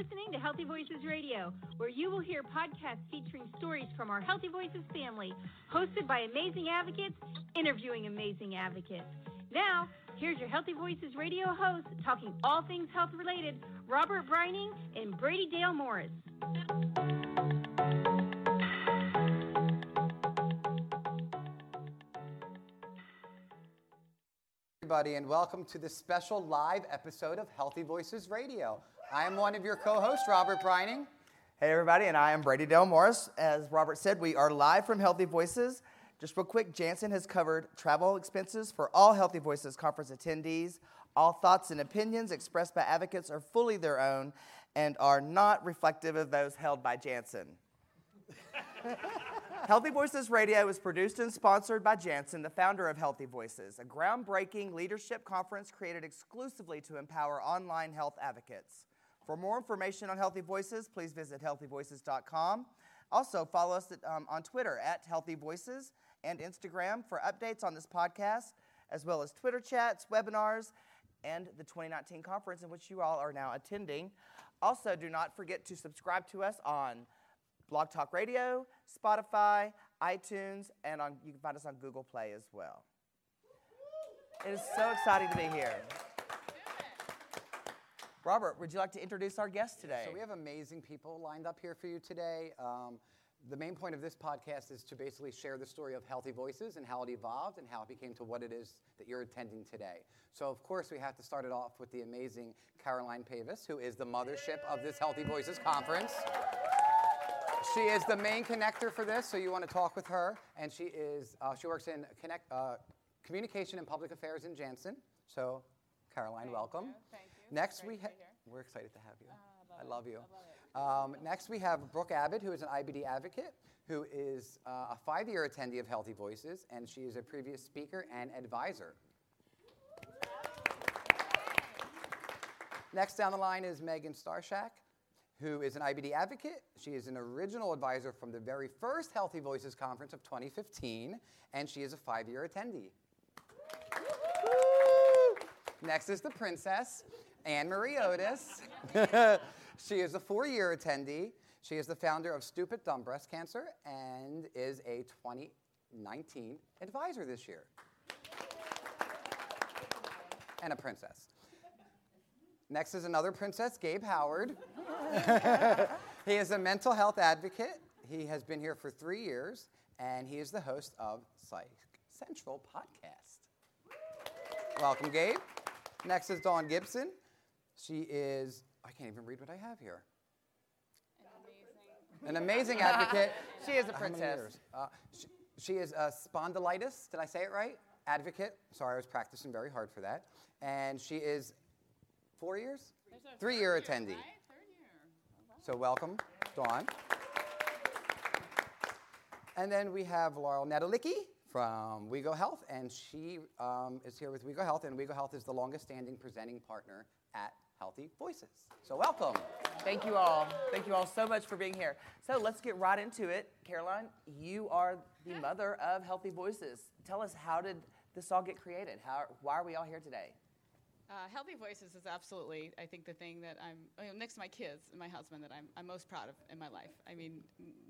Listening to HealtheVoices Radio, where you will hear podcasts featuring stories from our HealtheVoices family, hosted by amazing advocates, interviewing amazing advocates. Now, here's your HealtheVoices Radio host talking all things health related, Robert Brining and Brady Dale Morris. everybody, and welcome to this special live episode of HealtheVoices Radio. I am one of your co hosts, Robert Brining. Hey, everybody, and I am Brady Dale Morris. As Robert said, we are live from HealtheVoices. Just real quick, Janssen has covered travel expenses for all HealtheVoices conference attendees. All thoughts and opinions expressed by advocates are fully their own and are not reflective of those held by Janssen. HealtheVoices Radio is produced and sponsored by Janssen, the founder of HealtheVoices, a groundbreaking leadership conference created exclusively to empower online health advocates. For more information on HealtheVoices, please visit healthevoices.com. Also, follow us at, um, on Twitter at HealtheVoices and Instagram for updates on this podcast, as well as Twitter chats, webinars, and the 2019 conference in which you all are now attending. Also, do not forget to subscribe to us on Blog Talk Radio, Spotify, iTunes, and on, you can find us on Google Play as well. It is so exciting to be here. Robert, would you like to introduce our guest today? So, we have amazing people lined up here for you today. Um, the main point of this podcast is to basically share the story of HealtheVoices and how it evolved and how it became to what it is that you're attending today. So, of course, we have to start it off with the amazing Caroline Pavis, who is the mothership of this HealtheVoices conference. She is the main connector for this, so you want to talk with her. And she is uh, she works in connect, uh, communication and public affairs in Janssen. So, Caroline, Thank welcome. You. Thank you. Next, we ha- we're excited to have you. I love you. I love it. Um, next, we have Brooke Abbott, who is an IBD advocate, who is uh, a five-year attendee of HealtheVoices, and she is a previous speaker and advisor. Next down the line is Megan Starshak, who is an IBD advocate. She is an original advisor from the very first HealtheVoices conference of 2015, and she is a five-year attendee. Next is the princess, AnnMarie Otis. she is a four-year attendee. She is the founder of Stupid Dumb Breast Cancer and is a 2019 advisor this year. And a princess. Next is another princess, Gabe Howard. he is a mental health advocate. He has been here for three years, and he is the host of Psych Central podcast. Welcome, Gabe. Next is Dawn Gibson. She is, I can't even read what I have here. An amazing An amazing advocate. She is a princess. Uh, she, she is a spondylitis, did I say it right? Advocate. Sorry, I was practicing very hard for that. And she is four years? Three year attendee. So welcome, Dawn. And then we have Laurel Netolicky from WeGo Health, and she um, is here with WeGo Health, and WeGo Health is the longest standing presenting partner at Healthy Voices. So welcome. Thank you all. Thank you all so much for being here. So let's get right into it. Caroline, you are the mother of HealtheVoices. Tell us how did this all get created? How, why are we all here today? Uh, HealtheVoices is absolutely, I think, the thing that I'm, next to my kids and my husband, that I'm, I'm most proud of in my life. I mean,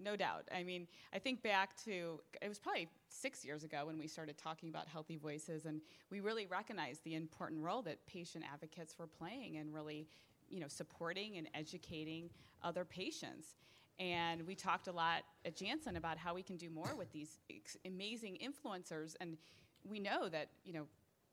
no doubt. I mean, I think back to, it was probably six years ago when we started talking about HealtheVoices, and we really recognized the important role that patient advocates were playing and really, you know, supporting and educating other patients. And we talked a lot at Janssen about how we can do more with these amazing influencers. And we know that, you know,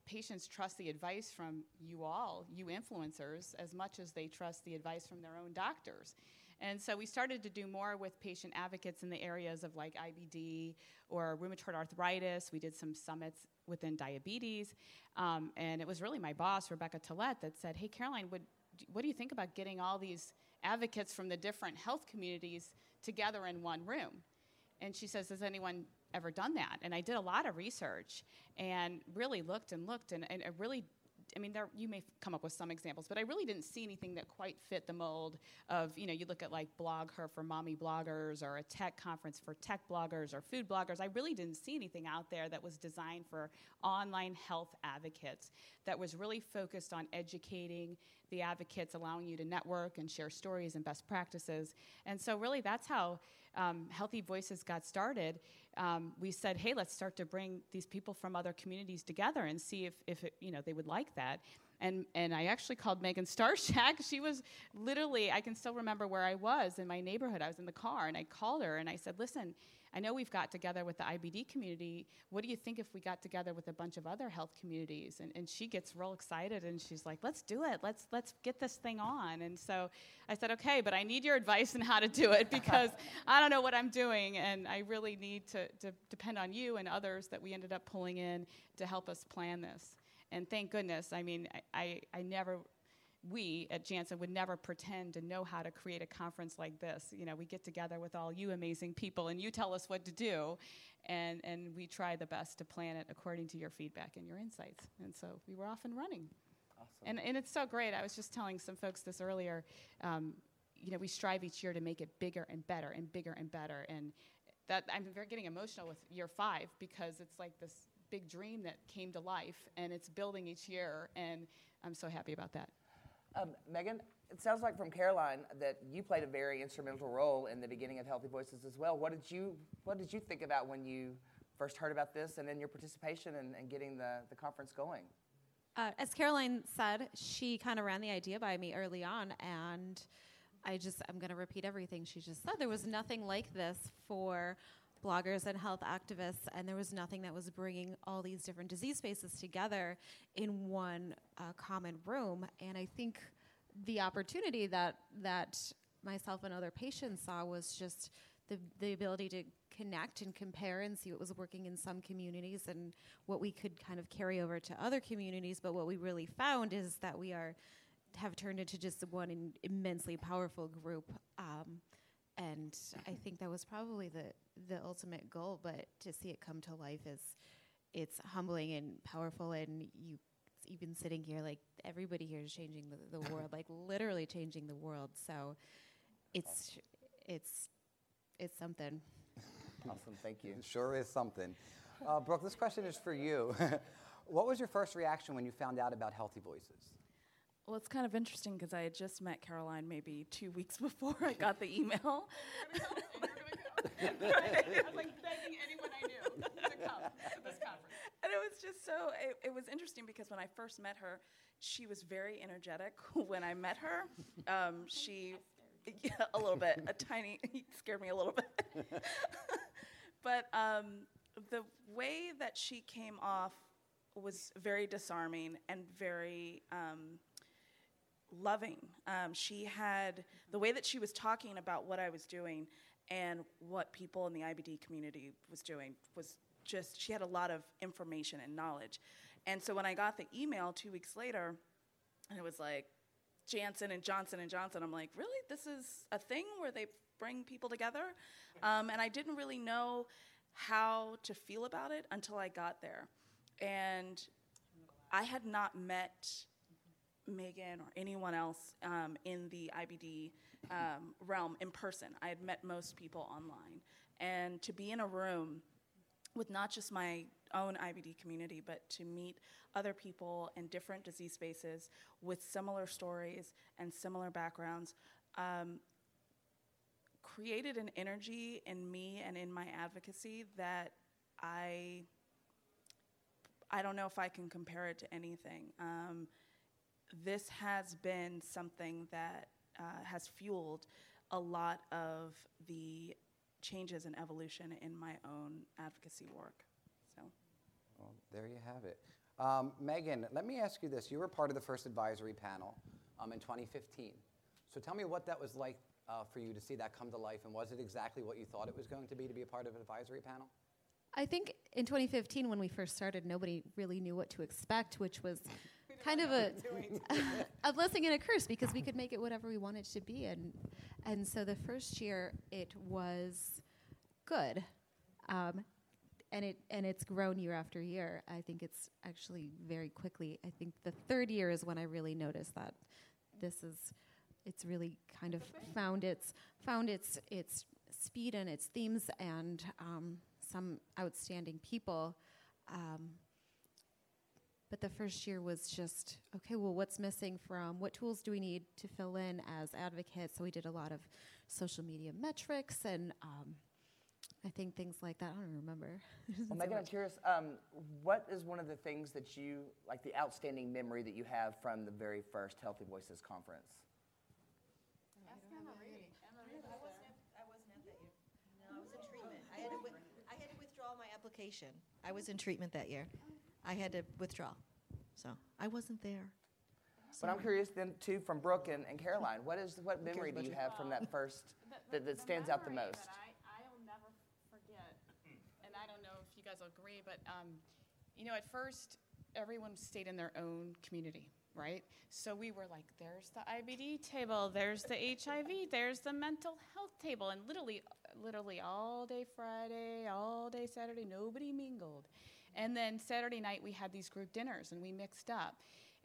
patients trust the advice from you all, you influencers, as much as they trust the advice from their own doctors. And so we started to do more with patient advocates in the areas of like IBD or rheumatoid arthritis. We did some summits within diabetes. Um, and it was really my boss, Rebecca Tillett, that said, Hey, Caroline, would, what do you think about getting all these advocates from the different health communities together in one room? And she says, Does anyone ever done that? And I did a lot of research and really looked and looked, and, and I really I mean, there you may come up with some examples, but I really didn't see anything that quite fit the mold of, you know, you look at like BlogHer for mommy bloggers or a tech conference for tech bloggers or food bloggers. I really didn't see anything out there that was designed for online health advocates that was really focused on educating the advocates, allowing you to network and share stories and best practices. And so, really, that's how um, HealtheVoices got started, um, we said, hey, let's start to bring these people from other communities together and see if, if it, you know, they would like that. And, and I actually called Megan Starshak. She was literally, I can still remember where I was in my neighborhood. I was in the car and I called her and I said, listen, I know we've got together with the IBD community. What do you think if we got together with a bunch of other health communities? And, and she gets real excited and she's like, let's do it. Let's, let's get this thing on. And so I said, okay, but I need your advice on how to do it because I don't know what I'm doing. And I really need to, to depend on you and others that we ended up pulling in to help us plan this. And thank goodness, I mean, I, I, I never we at Janssen would never pretend to know how to create a conference like this. You know, we get together with all you amazing people and you tell us what to do, and, and we try the best to plan it according to your feedback and your insights. And so we were off and running. Awesome. And, and it's so great. I was just telling some folks this earlier. Um, you know, we strive each year to make it bigger and better and bigger and better. And that I'm very getting emotional with year five because it's like this big dream that came to life and it's building each year. And I'm so happy about that. Um, Megan, it sounds like from Caroline that you played a very instrumental role in the beginning of HealtheVoices as well. What did you What did you think about when you first heard about this, and then your participation and in getting the, the conference going? Uh, as Caroline said, she kind of ran the idea by me early on, and I just I'm going to repeat everything she just said. There was nothing like this for bloggers and health activists, and there was nothing that was bringing all these different disease spaces together in one uh, common room. And I think the opportunity that that myself and other patients saw was just the the ability to connect and compare and see what was working in some communities and what we could kind of carry over to other communities. But what we really found is that we are have turned into just one in immensely powerful group. Um, and I think that was probably the the ultimate goal. But to see it come to life is it's humbling and powerful, and you even sitting here like everybody here is changing the, the world, like literally changing the world. So it's it's it's something. Awesome, thank you. Sure is something. Uh, Brooke, this question is for you. what was your first reaction when you found out about HealtheVoices? Well, it's kind of interesting because I had just met Caroline maybe two weeks before I got the email. I was like begging anyone I knew to come to this conference. And it was just so, it, it, was interesting because when I first met her, she was very energetic when I met her. Um, she, yeah, a little bit, a tiny, scared me a little bit. but um, the way that she came off was very disarming and very um, loving. Um, she had the way that she was talking about what I was doing and what people in the IBD community was doing was just she had a lot of information and knowledge. And so when I got the email two weeks later, and it was like Janssen and Johnson and Johnson, I'm like, really, this is a thing where they bring people together? Um, and I didn't really know how to feel about it until I got there, and I had not met Megan or anyone else um, in the IBD um, realm in person. I had met most people online. And to be in a room with not just my own IBD community, but to meet other people in different disease spaces with similar stories and similar backgrounds um, created an energy in me and in my advocacy that I I don't know if I can compare it to anything. Um, this has been something that uh, has fueled a lot of the changes and evolution in my own advocacy work. So, well, there you have it. Um, Megan, let me ask you this. You were part of the first advisory panel um, in 2015. So tell me what that was like uh, for you to see that come to life, and was it exactly what you thought it was going to be to be a part of an advisory panel? I think in 2015, when we first started, nobody really knew what to expect, which was kind of a, a blessing and a curse because we could make it whatever we wanted to be. And, and so the first year it was good. Um, and it and it's grown year after year. I think it's actually very quickly. I think the third year is when I really noticed that this is it's really kind of found its found its its speed and its themes and um, some outstanding people. Um, but the first year was just okay. Well, what's missing from what tools do we need to fill in as advocates? So we did a lot of social media metrics and. Um, I think things like that. I don't remember. well, Megan, I'm curious. Um, what is one of the things that you like the outstanding memory that you have from the very first HealtheVoices conference? I was in treatment. I had to withdraw my application. I was in treatment that year. I had to withdraw. So I wasn't there. But I'm curious then too from Brooke and, and Caroline, what is what memory do you have from that first that, that stands out the most? That I, I'll never forget, and I don't know if you guys will agree, but um, you know, at first everyone stayed in their own community, right? So we were like, there's the IBD table, there's the HIV, there's the mental health table, and literally literally all day Friday, all day Saturday, nobody mingled. And then Saturday night, we had these group dinners and we mixed up.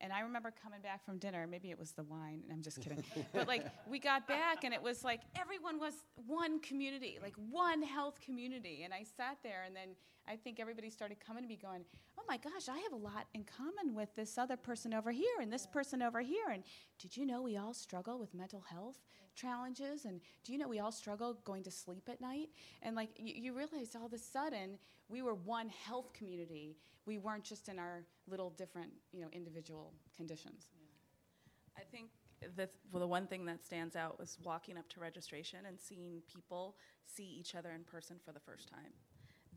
And I remember coming back from dinner, maybe it was the wine, and I'm just kidding. but like, we got back and it was like everyone was one community, like one health community. And I sat there, and then I think everybody started coming to me going, Oh my gosh, I have a lot in common with this other person over here and this person over here. And did you know we all struggle with mental health? challenges and do you know we all struggle going to sleep at night and like you, you realize all of a sudden we were one health community we weren't just in our little different you know individual conditions yeah. i think the, well, the one thing that stands out was walking up to registration and seeing people see each other in person for the first time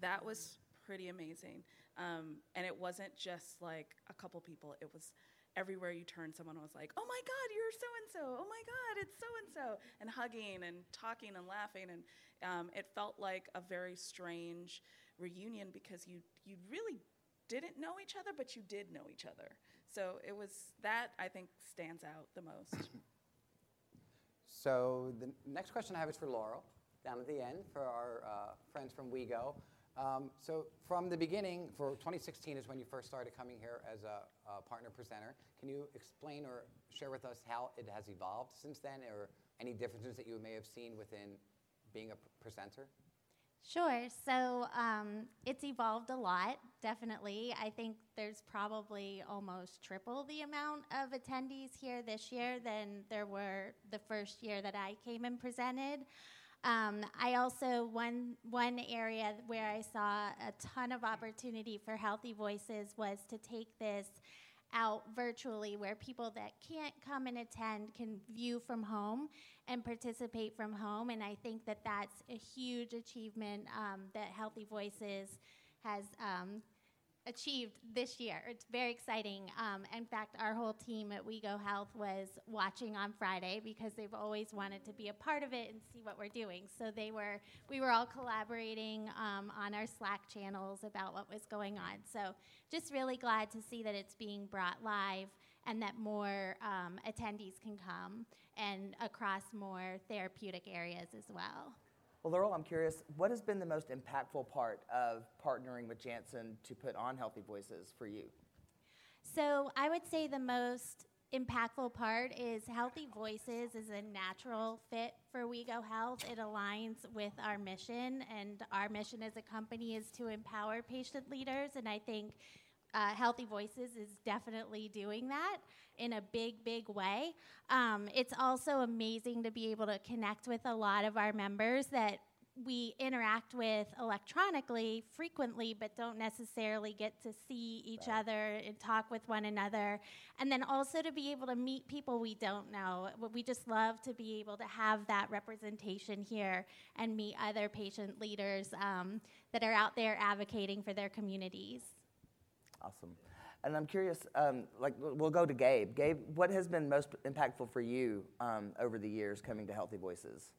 that was pretty amazing um, and it wasn't just like a couple people it was everywhere you turn, someone was like, "Oh my God, you're so and so! Oh my God, it's so and so!" and hugging and talking and laughing, and um, it felt like a very strange reunion because you you really didn't know each other, but you did know each other. So it was that I think stands out the most. so the next question I have is for Laurel, down at the end for our uh, friends from WeGo. Um, so from the beginning, for 2016 is when you first started coming here as a, a, partner presenter. Can you explain or share with us how it has evolved since then, or any differences that you may have seen within being a presenter? Sure. So um, it's evolved a lot, definitely. I think there's probably almost triple the amount of attendees here this year than there were the first year that I came and presented. Um, I also one one area where I saw a ton of opportunity for HealtheVoices was to take this out virtually where people that can't come and attend can view from home and participate from home. And i think that that's a huge achievement um, that HealtheVoices has um, achieved this year. It's very exciting. Um, in fact, our whole team at WeGo Health was watching on Friday because they've always wanted to be a part of it and see what we're doing. So they were, we were all collaborating um, on our Slack channels about what was going on. So just really glad to see that it's being brought live and that more um, attendees can come and across more therapeutic areas as well. Well, Laurel, I'm curious, what has been the most impactful part of partnering with Janssen to put on HealtheVoices for you? So I would say the most impactful part is HealtheVoices is a natural fit for WeGo Health. It aligns with our mission, and our mission as a company is to empower patient leaders. And I think uh, HealtheVoices is definitely doing that in a big, big way. Um, it's also amazing to be able to connect with a lot of our members that we interact with electronically frequently, but don't necessarily get to see each right. other and talk with one another. And then also to be able to meet people we don't know. We just love to be able to have that representation here and meet other patient leaders um, that are out there advocating for their communities. Awesome. And I'm curious, um, like, we'll go to Gabe. Gabe, what has been most impactful for you um, over the years coming to HealtheVoices?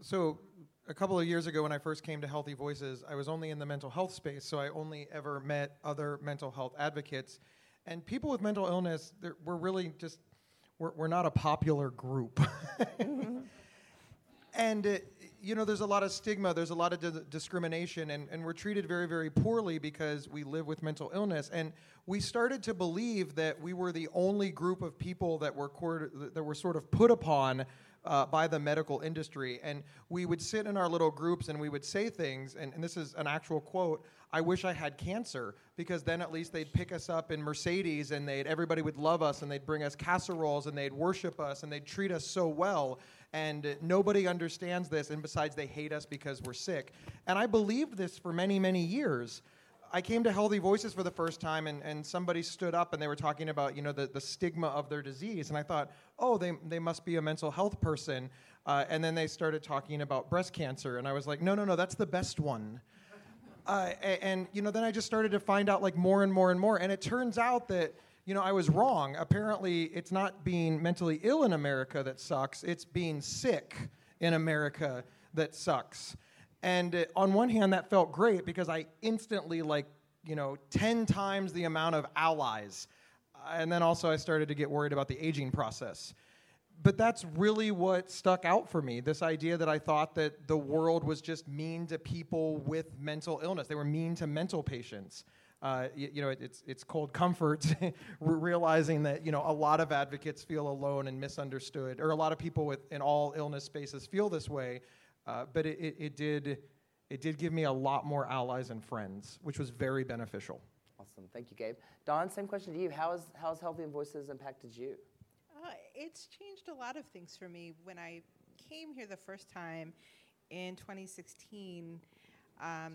So, a couple of years ago, when I first came to HealtheVoices, I was only in the mental health space, so I only ever met other mental health advocates. and people with mental illness, we're really just, we're, we're not a popular group. and, uh, you know, there's a lot of stigma, there's a lot of di- discrimination, and, and we're treated very, very poorly because we live with mental illness. And we started to believe that we were the only group of people that were, that were sort of put upon uh, by the medical industry. And we would sit in our little groups and we would say things, and, and this is an actual quote I wish I had cancer, because then at least they'd pick us up in Mercedes and they'd, everybody would love us and they'd bring us casseroles and they'd worship us and they'd treat us so well. And nobody understands this, and besides, they hate us because we're sick. And I believed this for many, many years. I came to HealtheVoices for the first time, and, and somebody stood up and they were talking about, you know, the, the stigma of their disease. And I thought, oh, they, they must be a mental health person. Uh, and then they started talking about breast cancer. And I was like, no, no, no, that's the best one. Uh, a- and, you know, then I just started to find out like more and more and more. And it turns out that, you know, I was wrong. Apparently, it's not being mentally ill in America that sucks, it's being sick in America that sucks. And uh, on one hand, that felt great because I instantly, like, you know, 10 times the amount of allies. Uh, and then also, I started to get worried about the aging process. But that's really what stuck out for me this idea that I thought that the world was just mean to people with mental illness. They were mean to mental patients. Uh, you, you know, it, it's, it's cold comfort realizing that, you know, a lot of advocates feel alone and misunderstood, or a lot of people with, in all illness spaces feel this way. Uh, but it, it, it, did, it did give me a lot more allies and friends, which was very beneficial. Awesome. Thank you, Gabe. Dawn, same question to you. How has, how has HealtheVoices impacted you? Uh, it's changed a lot of things for me. When I came here the first time in 2016, um,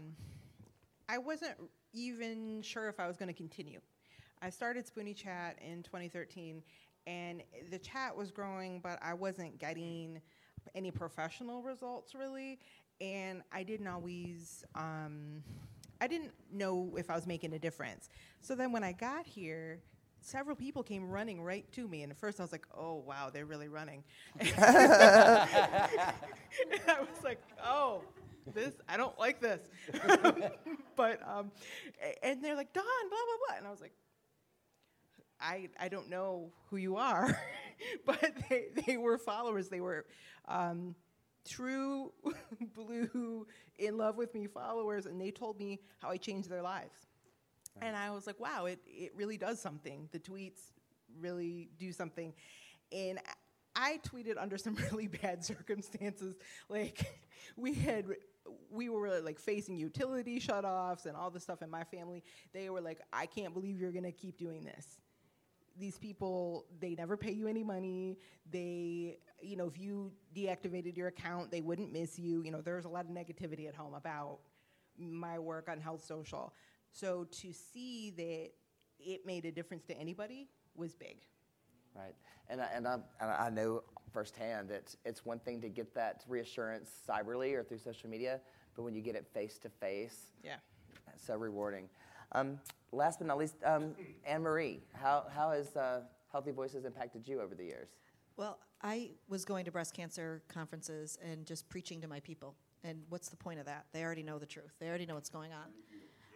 I wasn't even sure if I was going to continue. I started Spoonie Chat in 2013, and the chat was growing, but I wasn't getting any professional results really, and I didn't always. Um, I didn't know if I was making a difference. So then when I got here, several people came running right to me, and at first I was like, "Oh wow, they're really running." I was like, "Oh, this I don't like this," but um, and they're like, "Dawn, blah blah blah," and I was like, "I I don't know who you are," but they they were followers. They were. Um, True blue in love with me followers, and they told me how I changed their lives. And I was like, wow, it, it really does something. The tweets really do something. And I tweeted under some really bad circumstances. Like, we had, we were like facing utility shutoffs and all this stuff in my family. They were like, I can't believe you're gonna keep doing this. These people, they never pay you any money. They, you know, if you deactivated your account, they wouldn't miss you. You know, there's a lot of negativity at home about my work on Health Social. So to see that it made a difference to anybody was big. Right. And I, and I, and I know firsthand that it's one thing to get that reassurance cyberly or through social media, but when you get it face to face, Yeah. it's so rewarding. Um, last but not least, um, AnnMarie, how, how has uh, HealtheVoices impacted you over the years? Well, I was going to breast cancer conferences and just preaching to my people. And what's the point of that? They already know the truth. They already know what's going on.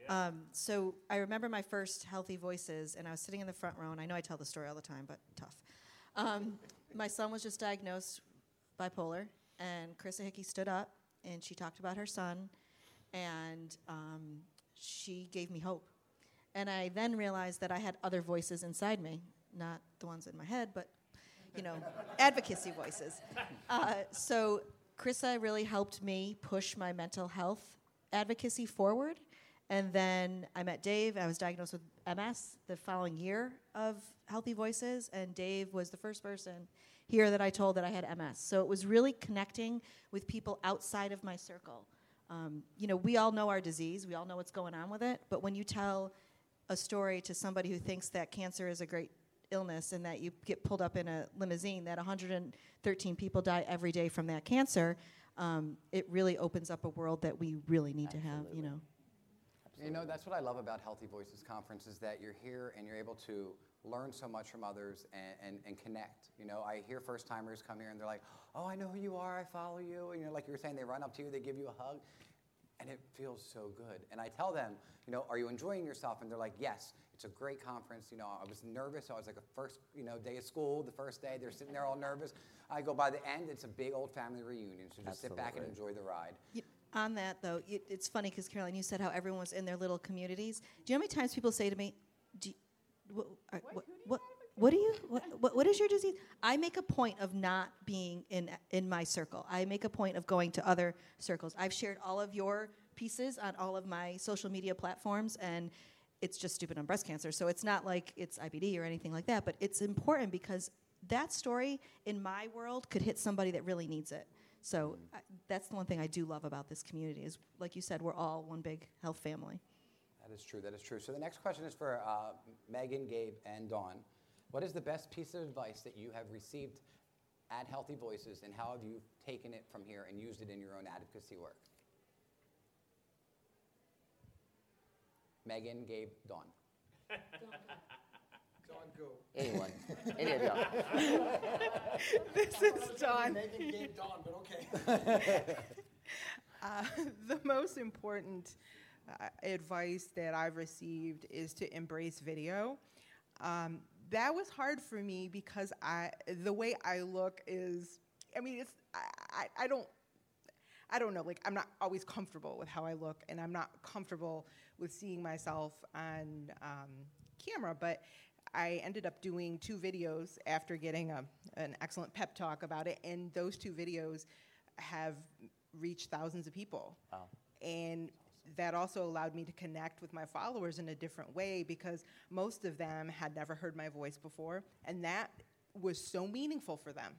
Um, so I remember my first HealtheVoices, and I was sitting in the front row, and I know I tell the story all the time, but tough. Um, my son was just diagnosed bipolar, and Carissa Hickey stood up, and she talked about her son, and um, she gave me hope. And I then realized that I had other voices inside me, not the ones in my head, but you know, advocacy voices. Uh, so Krissa really helped me push my mental health advocacy forward. And then I met Dave. I was diagnosed with MS the following year of HealtheVoices, and Dave was the first person here that I told that I had MS. So it was really connecting with people outside of my circle. Um, you know, we all know our disease, we all know what's going on with it, but when you tell a story to somebody who thinks that cancer is a great illness and that you get pulled up in a limousine, that 113 people die every day from that cancer, um, it really opens up a world that we really need to have, you know. You know, that's what I love about HealtheVoices Conference is that you're here and you're able to learn so much from others and, and, and connect. You know, I hear first timers come here and they're like, oh, I know who you are, I follow you. And you're like you were saying, they run up to you, they give you a hug. and it feels so good. And I tell them, you know, are you enjoying yourself? And they're like, yes, it's a great conference. You know, I was nervous. I was like a first, you know, day of school, the first day, they're sitting there all nervous. I go by the end, it's a big old family reunion. So just sit back and enjoy the ride. You- on that though, it, it's funny because Caroline, you said how everyone was in their little communities. Do you know how many times people say to me, do you, uh, what, are, what, what, what do you, what, what, what is your disease? I make a point of not being in, in my circle. I make a point of going to other circles. I've shared all of your pieces on all of my social media platforms and it's just stupid on breast cancer. So it's not like it's IBD or anything like that, but it's important because that story in my world could hit somebody that really needs it. So I, that's the one thing I do love about this community is, like you said, we're all one big health family. That is true. That is true. So the next question is for uh, Megan, Gabe, and Dawn. What is the best piece of advice that you have received at HealtheVoices, and how have you taken it from here and used it in your own advocacy work? Megan, Gabe, Dawn. Dawn, go. Anyone. Any of y'all. this is Dawn. Megan gave Dawn, but okay. Uh, the most important uh, advice that I've received is to embrace video. Um, that was hard for me because I, the way I look is, I mean, it's, I, I, I don't, I don't know, like, I'm not always comfortable with how I look, and I'm not comfortable with seeing myself on um, camera, but I ended up doing two videos after getting a, an excellent pep talk about it, and those two videos have reached thousands of people. Wow. And that also allowed me to connect with my followers in a different way because most of them had never heard my voice before, and that was so meaningful for them.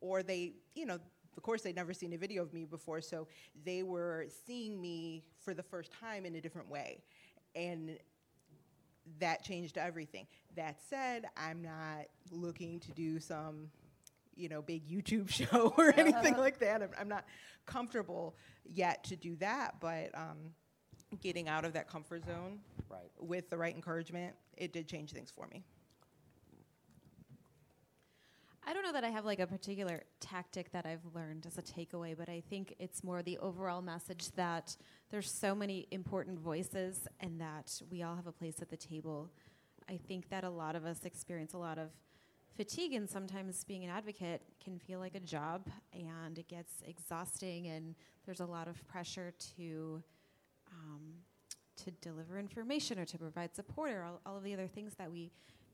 Or they, you know, of course, they'd never seen a video of me before, so they were seeing me for the first time in a different way. And that changed everything. That said, I'm not looking to do some, you know, big YouTube show or anything like that. I'm, I'm not comfortable yet to do that, but um, getting out of that comfort zone Right. with the right encouragement, it did change things for me. I don't know that I have like a particular tactic that I've learned as a takeaway, but I think it's more the overall message that there's so many important voices and that we all have a place at the table. I think that a lot of us experience a lot of fatigue and sometimes being an advocate can feel like a job and it gets exhausting and there's a lot of pressure to um, to deliver information or to provide support or all, all of the other things that we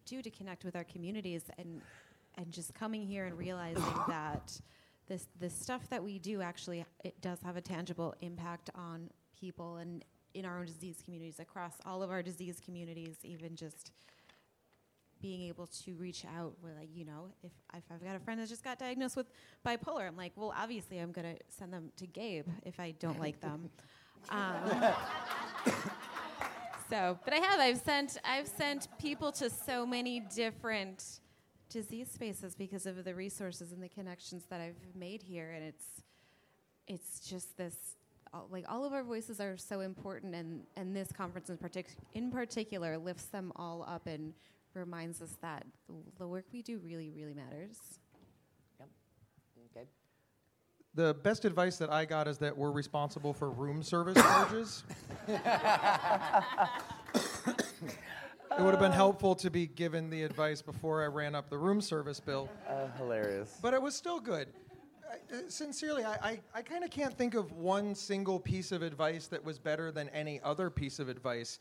do to connect with our communities and and just coming here and realizing that this this stuff that we do actually it does have a tangible impact on people and in our own disease communities across all of our disease communities even just being able to reach out with like you know if, if i've got a friend that just got diagnosed with bipolar i'm like well obviously i'm going to send them to gabe if i don't like them. Um, so but i have i've sent i've sent people to so many different disease spaces because of the resources and the connections that i've made here and it's it's just this all- like all of our voices are so important and and this conference in, partic- in particular lifts them all up and reminds us that the, the work we do really really matters Yep. Okay. The best advice that I got is that we're responsible for room service charges. it would have been helpful to be given the advice before I ran up the room service bill. Uh, hilarious. But it was still good. I- uh, sincerely, I, I, I kind of can't think of one single piece of advice that was better than any other piece of advice.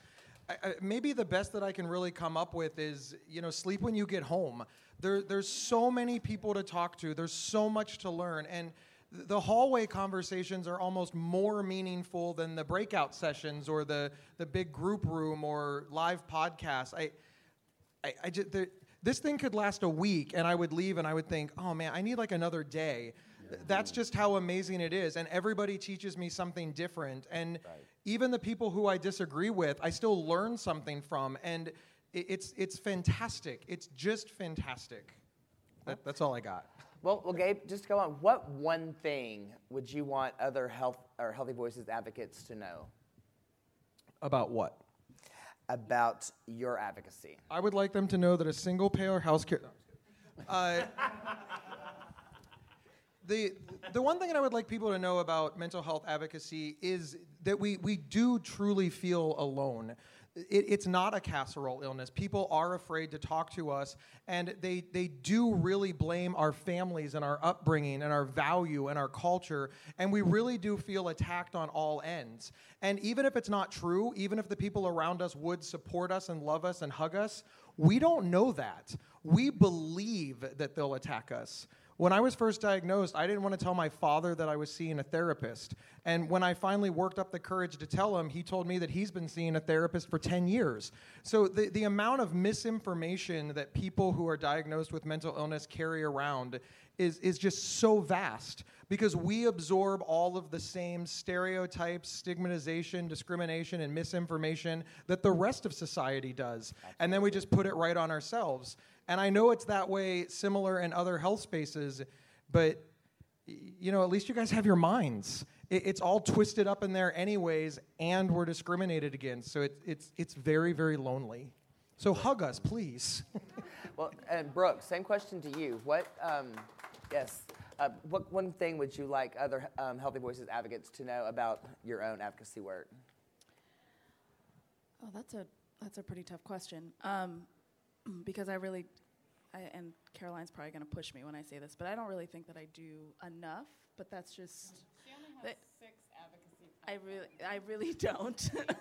I, I, maybe the best that I can really come up with is, you know, sleep when you get home. There, there's so many people to talk to. There's so much to learn, and the hallway conversations are almost more meaningful than the breakout sessions or the the big group room or live podcasts. I, I, I just, the, this thing could last a week, and I would leave, and I would think, oh man, I need like another day. Th- That's just how amazing it is, and everybody teaches me something different. And even the people who I disagree with, I still learn something from, and it's it's fantastic. It's just fantastic. That, that's all I got. Well, well, Gabe, just go on. What one thing would you want other health or HealtheVoices advocates to know About what? about your advocacy? I would like them to know that a single payer house care. Uh, the, the one thing that I would like people to know about mental health advocacy is that we, we do truly feel alone. It, it's not a casserole illness. People are afraid to talk to us, and they, they do really blame our families and our upbringing and our value and our culture, and we really do feel attacked on all ends. And even if it's not true, even if the people around us would support us and love us and hug us, we don't know that. We believe that they'll attack us. When I was first diagnosed, I didn't want to tell my father that I was seeing a therapist. And when I finally worked up the courage to tell him, he told me that he's been seeing a therapist for 10 years. So the, the amount of misinformation that people who are diagnosed with mental illness carry around is, is just so vast because we absorb all of the same stereotypes, stigmatization, discrimination, and misinformation that the rest of society does. And then we just put it right on ourselves. And I know it's that way similar in other health spaces, but you know, at least you guys have your minds. it's all twisted up in there anyways, and we're discriminated against. So it, it's it's very very lonely. So hug us, please. well, and Brooke, same question to you. What? Um, yes. Uh, what one thing would you like other um, HealtheVoices advocates to know about your own advocacy work? Oh, that's a that's a pretty tough question. Um, because I really, I, and Caroline's probably going to push me when I say this, but I don't really think that I do enough. But that's just. She only has six advocacy. I really, I really don't. no.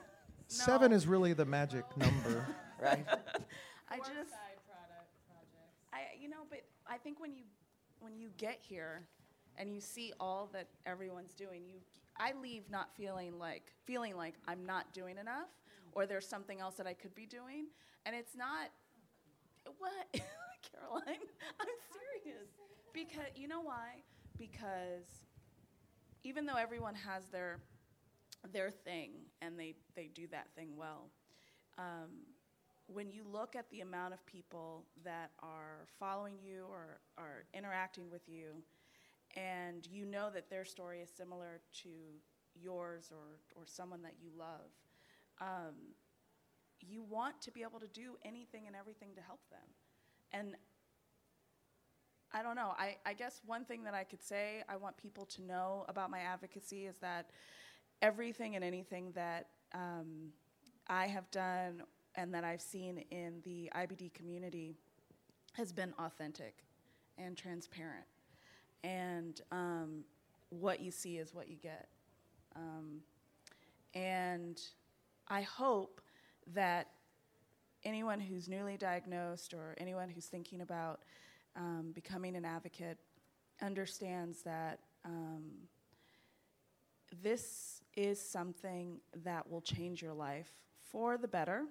Seven is really the magic number, right? I just. I, you know, but I think when you, when you get here, and you see all that everyone's doing, you, I leave not feeling like feeling like I'm not doing enough, or there's something else that I could be doing, and it's not what? Caroline, I'm serious. Because you know why? Because even though everyone has their their thing and they, they do that thing well, um, when you look at the amount of people that are following you or are interacting with you, and you know that their story is similar to yours or, or someone that you love, um, you want to be able to do anything and everything to help them. And I don't know. I, I guess one thing that I could say I want people to know about my advocacy is that everything and anything that um, I have done and that I've seen in the IBD community has been authentic and transparent. And um, what you see is what you get. Um, and I hope that anyone who's newly diagnosed or anyone who's thinking about um, becoming an advocate understands that um, this is something that will change your life for the better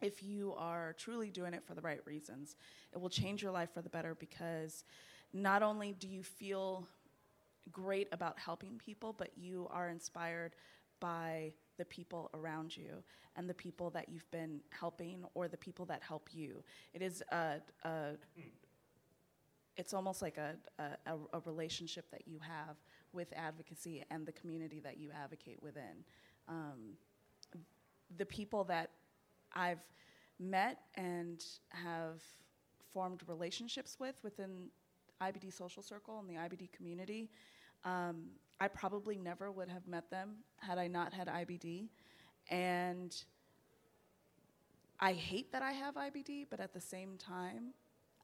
if you are truly doing it for the right reasons. It will change your life for the better because not only do you feel great about helping people, but you are inspired by the people around you and the people that you've been helping or the people that help you. It is a, a it's almost like a, a, a, relationship that you have with advocacy and the community that you advocate within. Um, the people that I've met and have formed relationships with within IBD Social Circle and the IBD community um, I probably never would have met them had I not had IBD. And I hate that I have IBD, but at the same time,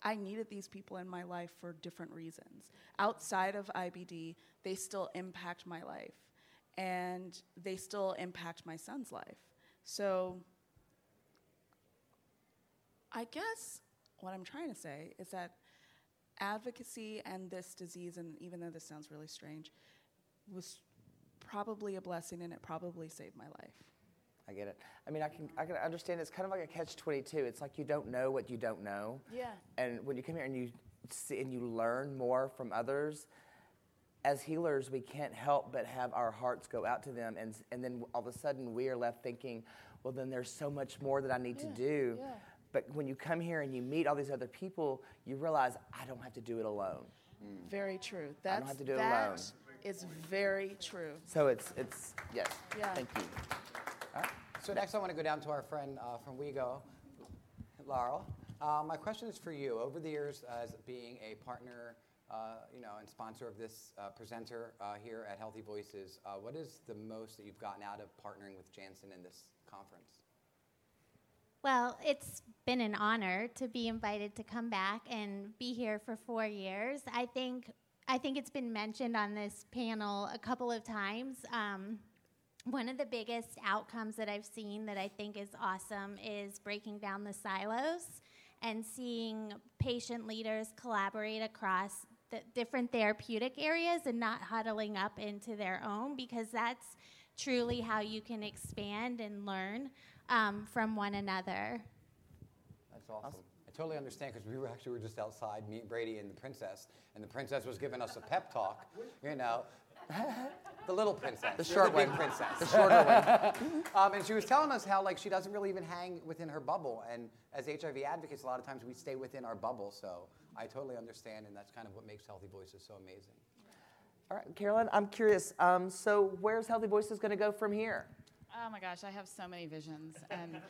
I needed these people in my life for different reasons. Outside of IBD, they still impact my life, and they still impact my son's life. So I guess what I'm trying to say is that advocacy and this disease, and even though this sounds really strange, was probably a blessing and it probably saved my life. I get it. I mean, I can I can understand. It's kind of like a catch twenty two. It's like you don't know what you don't know. Yeah. And when you come here and you see and you learn more from others, as healers, we can't help but have our hearts go out to them, and and then all of a sudden we are left thinking, well, then there's so much more that I need yeah. to do. Yeah. But when you come here and you meet all these other people, you realize I don't have to do it alone. Mm. Very true. That's, I don't have to do it that alone. Is very true. So it's it's yes. Yeah. Thank you. So next, I want to go down to our friend uh, from WeGo, Laurel. Uh, my question is for you. Over the years, as being a partner uh, you know, and sponsor of this uh, presenter uh, here at HealtheVoices. Uh, what is the most that you've gotten out of partnering with Janssen in this conference? Well, it's been an honor to be invited to come back and be here for four years. I think I think it's been mentioned on this panel a couple of times. Um, one of the biggest outcomes that I've seen that I think is awesome is breaking down the silos and seeing patient leaders collaborate across the different therapeutic areas and not huddling up into their own because that's truly how you can expand and learn um, from one another. That's awesome. I totally understand because we were actually were just outside, me, Brady, and the princess, and the princess was giving us a pep talk. You know, the little princess, The You're short big one. princess, The shorter one. um, and she was telling us how like she doesn't really even hang within her bubble, and as HIV advocates, a lot of times we stay within our bubble. So I totally understand, and that's kind of what makes Healthy Voices so amazing. All right, Caroline, I'm curious. Um, so, where's HealtheVoices going to go from here? Oh my gosh, I have so many visions. And,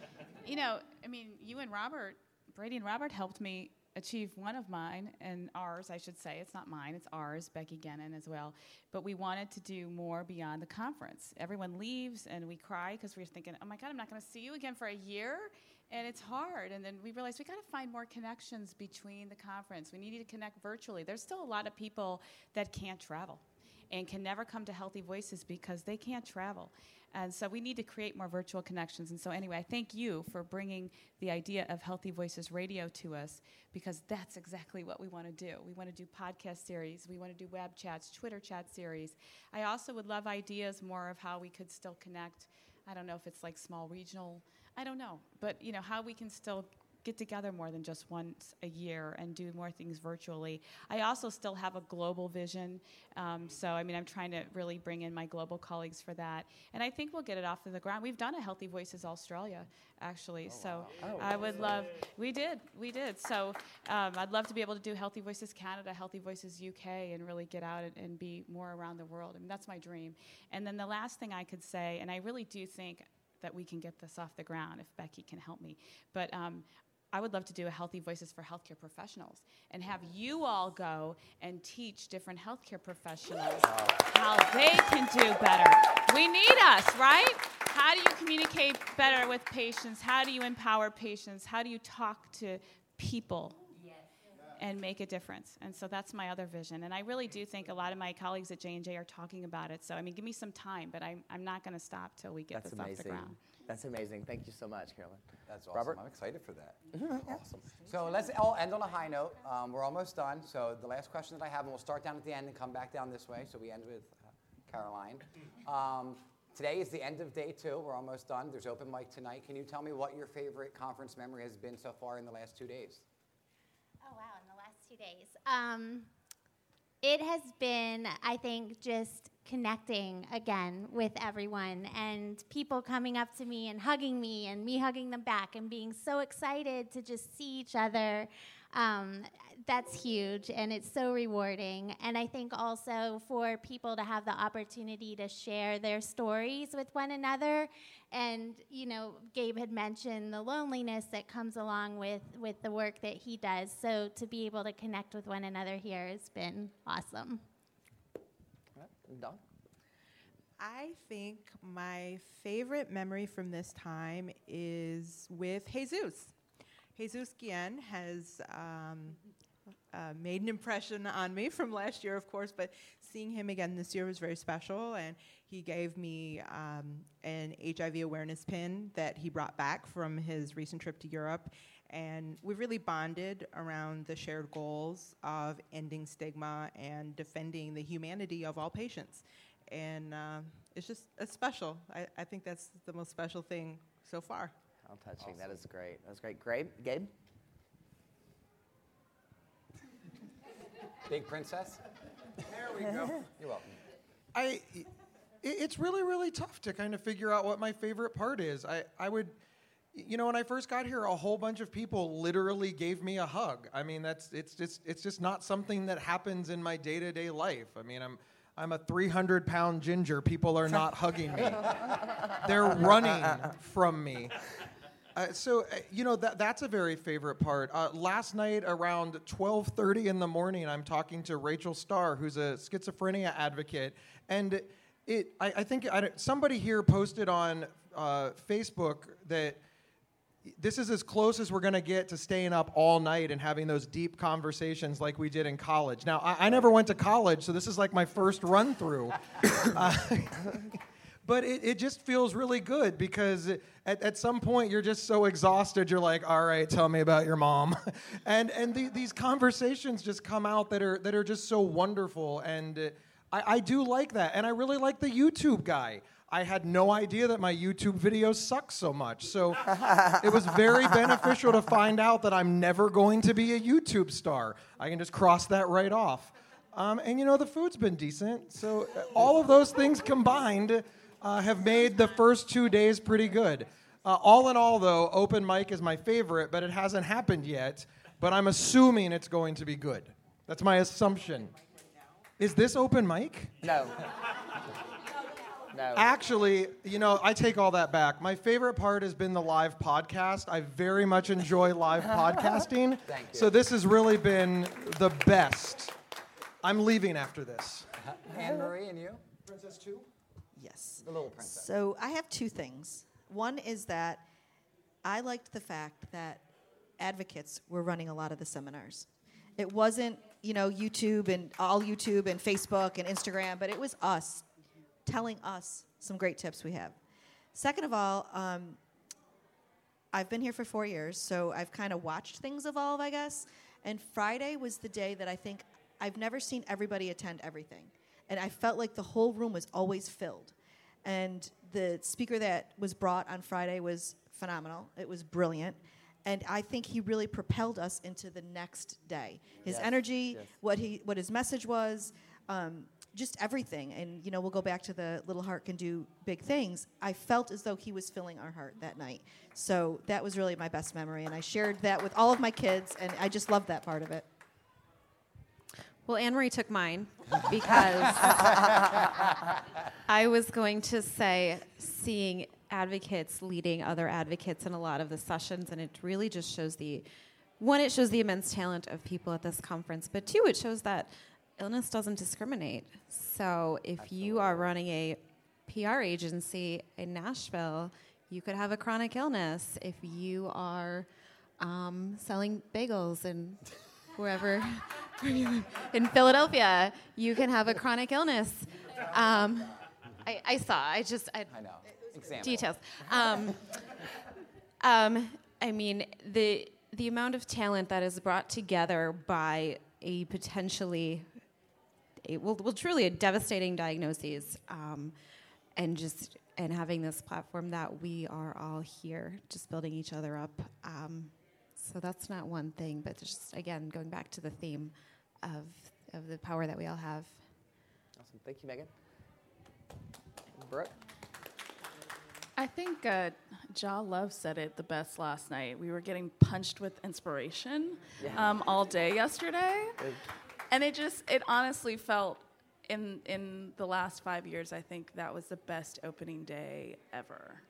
you know, I mean, you and Robert, Brady and Robert helped me achieve one of mine and ours, I should say. It's not mine, it's ours, Becky Gennon as well. But we wanted to do more beyond the conference. Everyone leaves and we cry because we we're thinking, oh my God, I'm not going to see you again for a year. And it's hard. And then we realized we got to find more connections between the conference. We needed to connect virtually. There's still a lot of people that can't travel and can never come to HealtheVoices because they can't travel. And so we need to create more virtual connections. And so, anyway, I thank you for bringing the idea of HealtheVoices Radio to us because that's exactly what we want to do. We want to do podcast series, we want to do web chats, Twitter chat series. I also would love ideas more of how we could still connect. I don't know if it's like small regional, I don't know, but you know, how we can still get together more than just once a year and do more things virtually. I also still have a global vision. Um, so, I mean, I'm trying to really bring in my global colleagues for that. And I think we'll get it off of the ground. We've done a HealtheVoices Australia, actually. so Oh, I would love, we did, we did. So um, I'd love to be able to do HealtheVoices Canada, HealtheVoices UK, and really get out and, and be more around the world. I mean, that's my dream. And then the last thing I could say, and I really do think that we can get this off the ground if Becky can help me. But um, I would love to do a HealtheVoices for Healthcare Professionals and have you all go and teach different healthcare professionals how they can do better. We need us, right? How do you communicate better with patients? How do you empower patients? How do you talk to people? And make a difference. And so that's my other vision. And I really do think a lot of my colleagues at J&J are talking about it. So I mean, give me some time, but I'm, I'm not going to stop till we get That's this off the amazing. ground. That's amazing. Thank you so much, Caroline. That's awesome. Robert? I'm excited for that. awesome. So let's all end on a high note. Um, we're almost done. So the last question that I have, and we'll start down at the end and come back down this way. So we end with uh, Caroline. Um, today is the end of day two. We're almost done. There's open mic tonight. Can you tell me what your favorite conference memory has been so far in the last two days? Days. Um, it has been, I think, just connecting again with everyone and people coming up to me and hugging me and me hugging them back and being so excited to just see each other. Um, that's huge and it's so rewarding. And I think also for people to have the opportunity to share their stories with one another. And, you know, Gabe had mentioned the loneliness that comes along with, with the work that he does. So to be able to connect with one another here has been awesome. Dawn? I think my favorite memory from this time is with Jesus. Jesus Guillen has um, uh, made an impression on me from last year, of course, but seeing him again this year was very special. And he gave me um, an HIV awareness pin that he brought back from his recent trip to Europe. And we really bonded around the shared goals of ending stigma and defending the humanity of all patients. And uh, it's just it's special. I, I think that's the most special thing so far. How touching. That is great. That was great. Gabe? Gabe? Big princess? There we go. You're welcome. I, i- it's really, really tough to kind of figure out what my favorite part is. I, I would, you know, when I first got here, a whole bunch of people literally gave me a hug. I mean, that's it's just it's just not something that happens in my day to day life. I mean, I'm I'm a 300 pound ginger. People are not hugging me. They're running from me. Uh, so uh, you know that that's a very favorite part. Uh, last night around 12:30 in the morning, I'm talking to Rachel Star, who's a schizophrenia advocate, and it I, I think I, somebody here posted on uh, Facebook that this is as close as we're going to get to staying up all night and having those deep conversations like we did in college. Now, I, I never went to college, so this is like my first run through. But it, it just feels really good because at, at some point you're just so exhausted, you're like, all right, tell me about your mom. and and the, these conversations just come out that are, that are just so wonderful. And uh, I, I do like that. And I really like the YouTube guy. I had no idea that my YouTube videos suck so much. So it was very beneficial to find out that I'm never going to be a YouTube star. I can just cross that right off. Um, and you know, the food's been decent. So all of those things combined uh, have made the first two days pretty good. Uh, all in all, though, open mic is my favorite, but it hasn't happened yet. But I'm assuming it's going to be good. That's my assumption. Is this open mic? No. No. Actually, you know, I take all that back. My favorite part has been the live podcast. I very much enjoy live podcasting. Thank you. So this has really been the best. I'm leaving after this. Anne Marie and you? Princess two? Yes. The little princess. So I have two things. One is that I liked the fact that advocates were running a lot of the seminars. It wasn't, you know, YouTube and all YouTube and Facebook and Instagram, but it was us telling us some great tips we have. Second of all, um, I've been here for four years, so I've kind of watched things evolve, I guess. And Friday was the day that I think I've never seen everybody attend everything. And I felt like the whole room was always filled. And the speaker that was brought on Friday was phenomenal. It was brilliant. And I think he really propelled us into the next day. His Yes, energy, yes. what he, what his message was, um, just everything. And you know, we'll go back to the little heart can do big things. I felt as though he was filling our heart that night. So that was really my best memory, and I shared that with all of my kids, and I just loved that part of it. Well, AnnMarie took mine because I was going to say seeing advocates leading other advocates in a lot of the sessions, and it really just shows the one, it shows the immense talent of people at this conference, but two, it shows that illness doesn't discriminate. So if you are running a PR agency in Nashville, you could have a chronic illness. If you are um, selling bagels and wherever where you live. In Philadelphia, you can have a chronic illness. Um, I, I saw. I just I, I know. Example. details. Um, um, I mean the the amount of talent that is brought together by a potentially a, well, well truly a devastating diagnosis um, and just and having this platform that we are all here just building each other up um, so that's not one thing but just again going back to the theme of of the power that we all have Awesome. Thank you, Megan. Brooke? I think uh, Ja Love said it the best last night. We were getting punched with inspiration Yeah. um, all day yesterday, Good. and it just it honestly felt in in the last five years. I think that was the best opening day ever,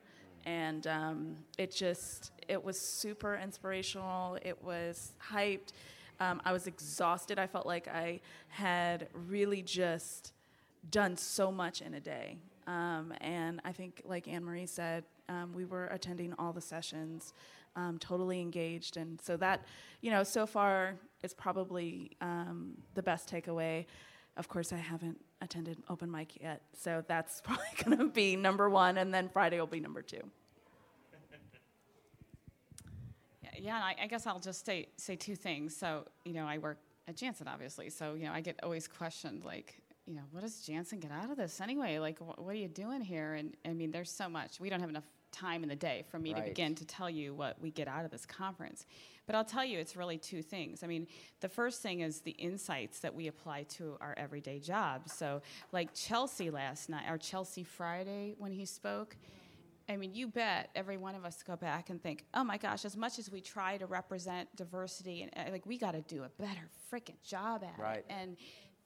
and um, it just it was super inspirational. It was hyped. Um, I was exhausted. I felt like I had really just done so much in a day. Um, and I think, like AnnMarie said, um, we were attending all the sessions, um, totally engaged. And so that, you know, so far is probably um, the best takeaway. Of course, I haven't attended open mic yet, so that's probably going to be number one, and then Friday will be number two. Yeah, yeah and I, I guess I'll just say say two things. So, you know, I work at Janssen, obviously. So, you know, I get always questioned, like, you know, what does Janssen get out of this anyway? Like, wh- what are you doing here? And I mean, there's so much. We don't have enough time in the day for me to begin to tell you what we get out of this conference. But I'll tell you, it's really two things. I mean, the first thing is the insights that we apply to our everyday jobs. So, like Chelsea last night, or Chelsea Friday when he spoke, I mean, you bet every one of us go back and think, oh my gosh, as much as we try to represent diversity, and uh, like we got to do a better freaking job at Right. it. And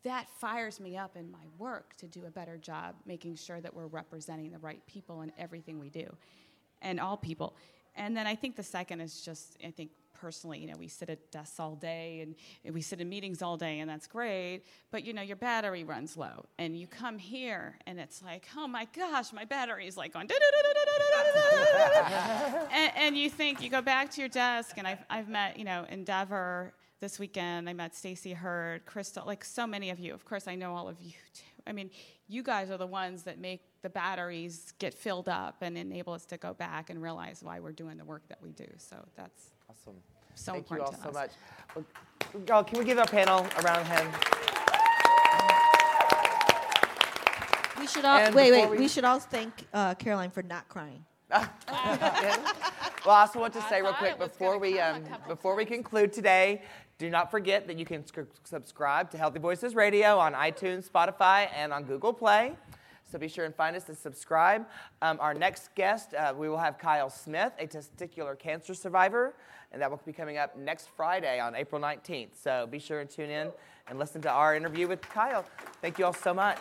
that fires me up in my work to do a better job making sure that we're representing the right people in everything we do and all people. And then I think the second is just, I think personally, you know, we sit at desks all day and, we sit in meetings all day, and that's great. But you know, your battery runs low, and you come here, and it's like, oh my gosh, my battery is like on. and, you think you go back to your desk, and I've, I've met, you know, Endeavor this weekend. I met Stacy Hurd, Crystal, like so many of you. Of course, I know all of you too. I mean, you guys are the ones that make the batteries get filled up and enable us to go back and realize why we're doing the work that we do. So that's awesome. So Thank you important all to so us. much. Well, y'all, can we give our panel a round of hand? We should all And wait, wait. we- We, should all thank uh, Caroline for not crying. Well, I also want to say real quick before we um, before we conclude today, do not forget that you can sc- subscribe to HealtheVoices Radio on iTunes, Spotify, and on Google Play. So be sure and find us and subscribe. Um, our next guest, uh, we will have Kyle Smith, a testicular cancer survivor, and that will be coming up next Friday on April 19th. So be sure and tune in and listen to our interview with Kyle. Thank you all so much.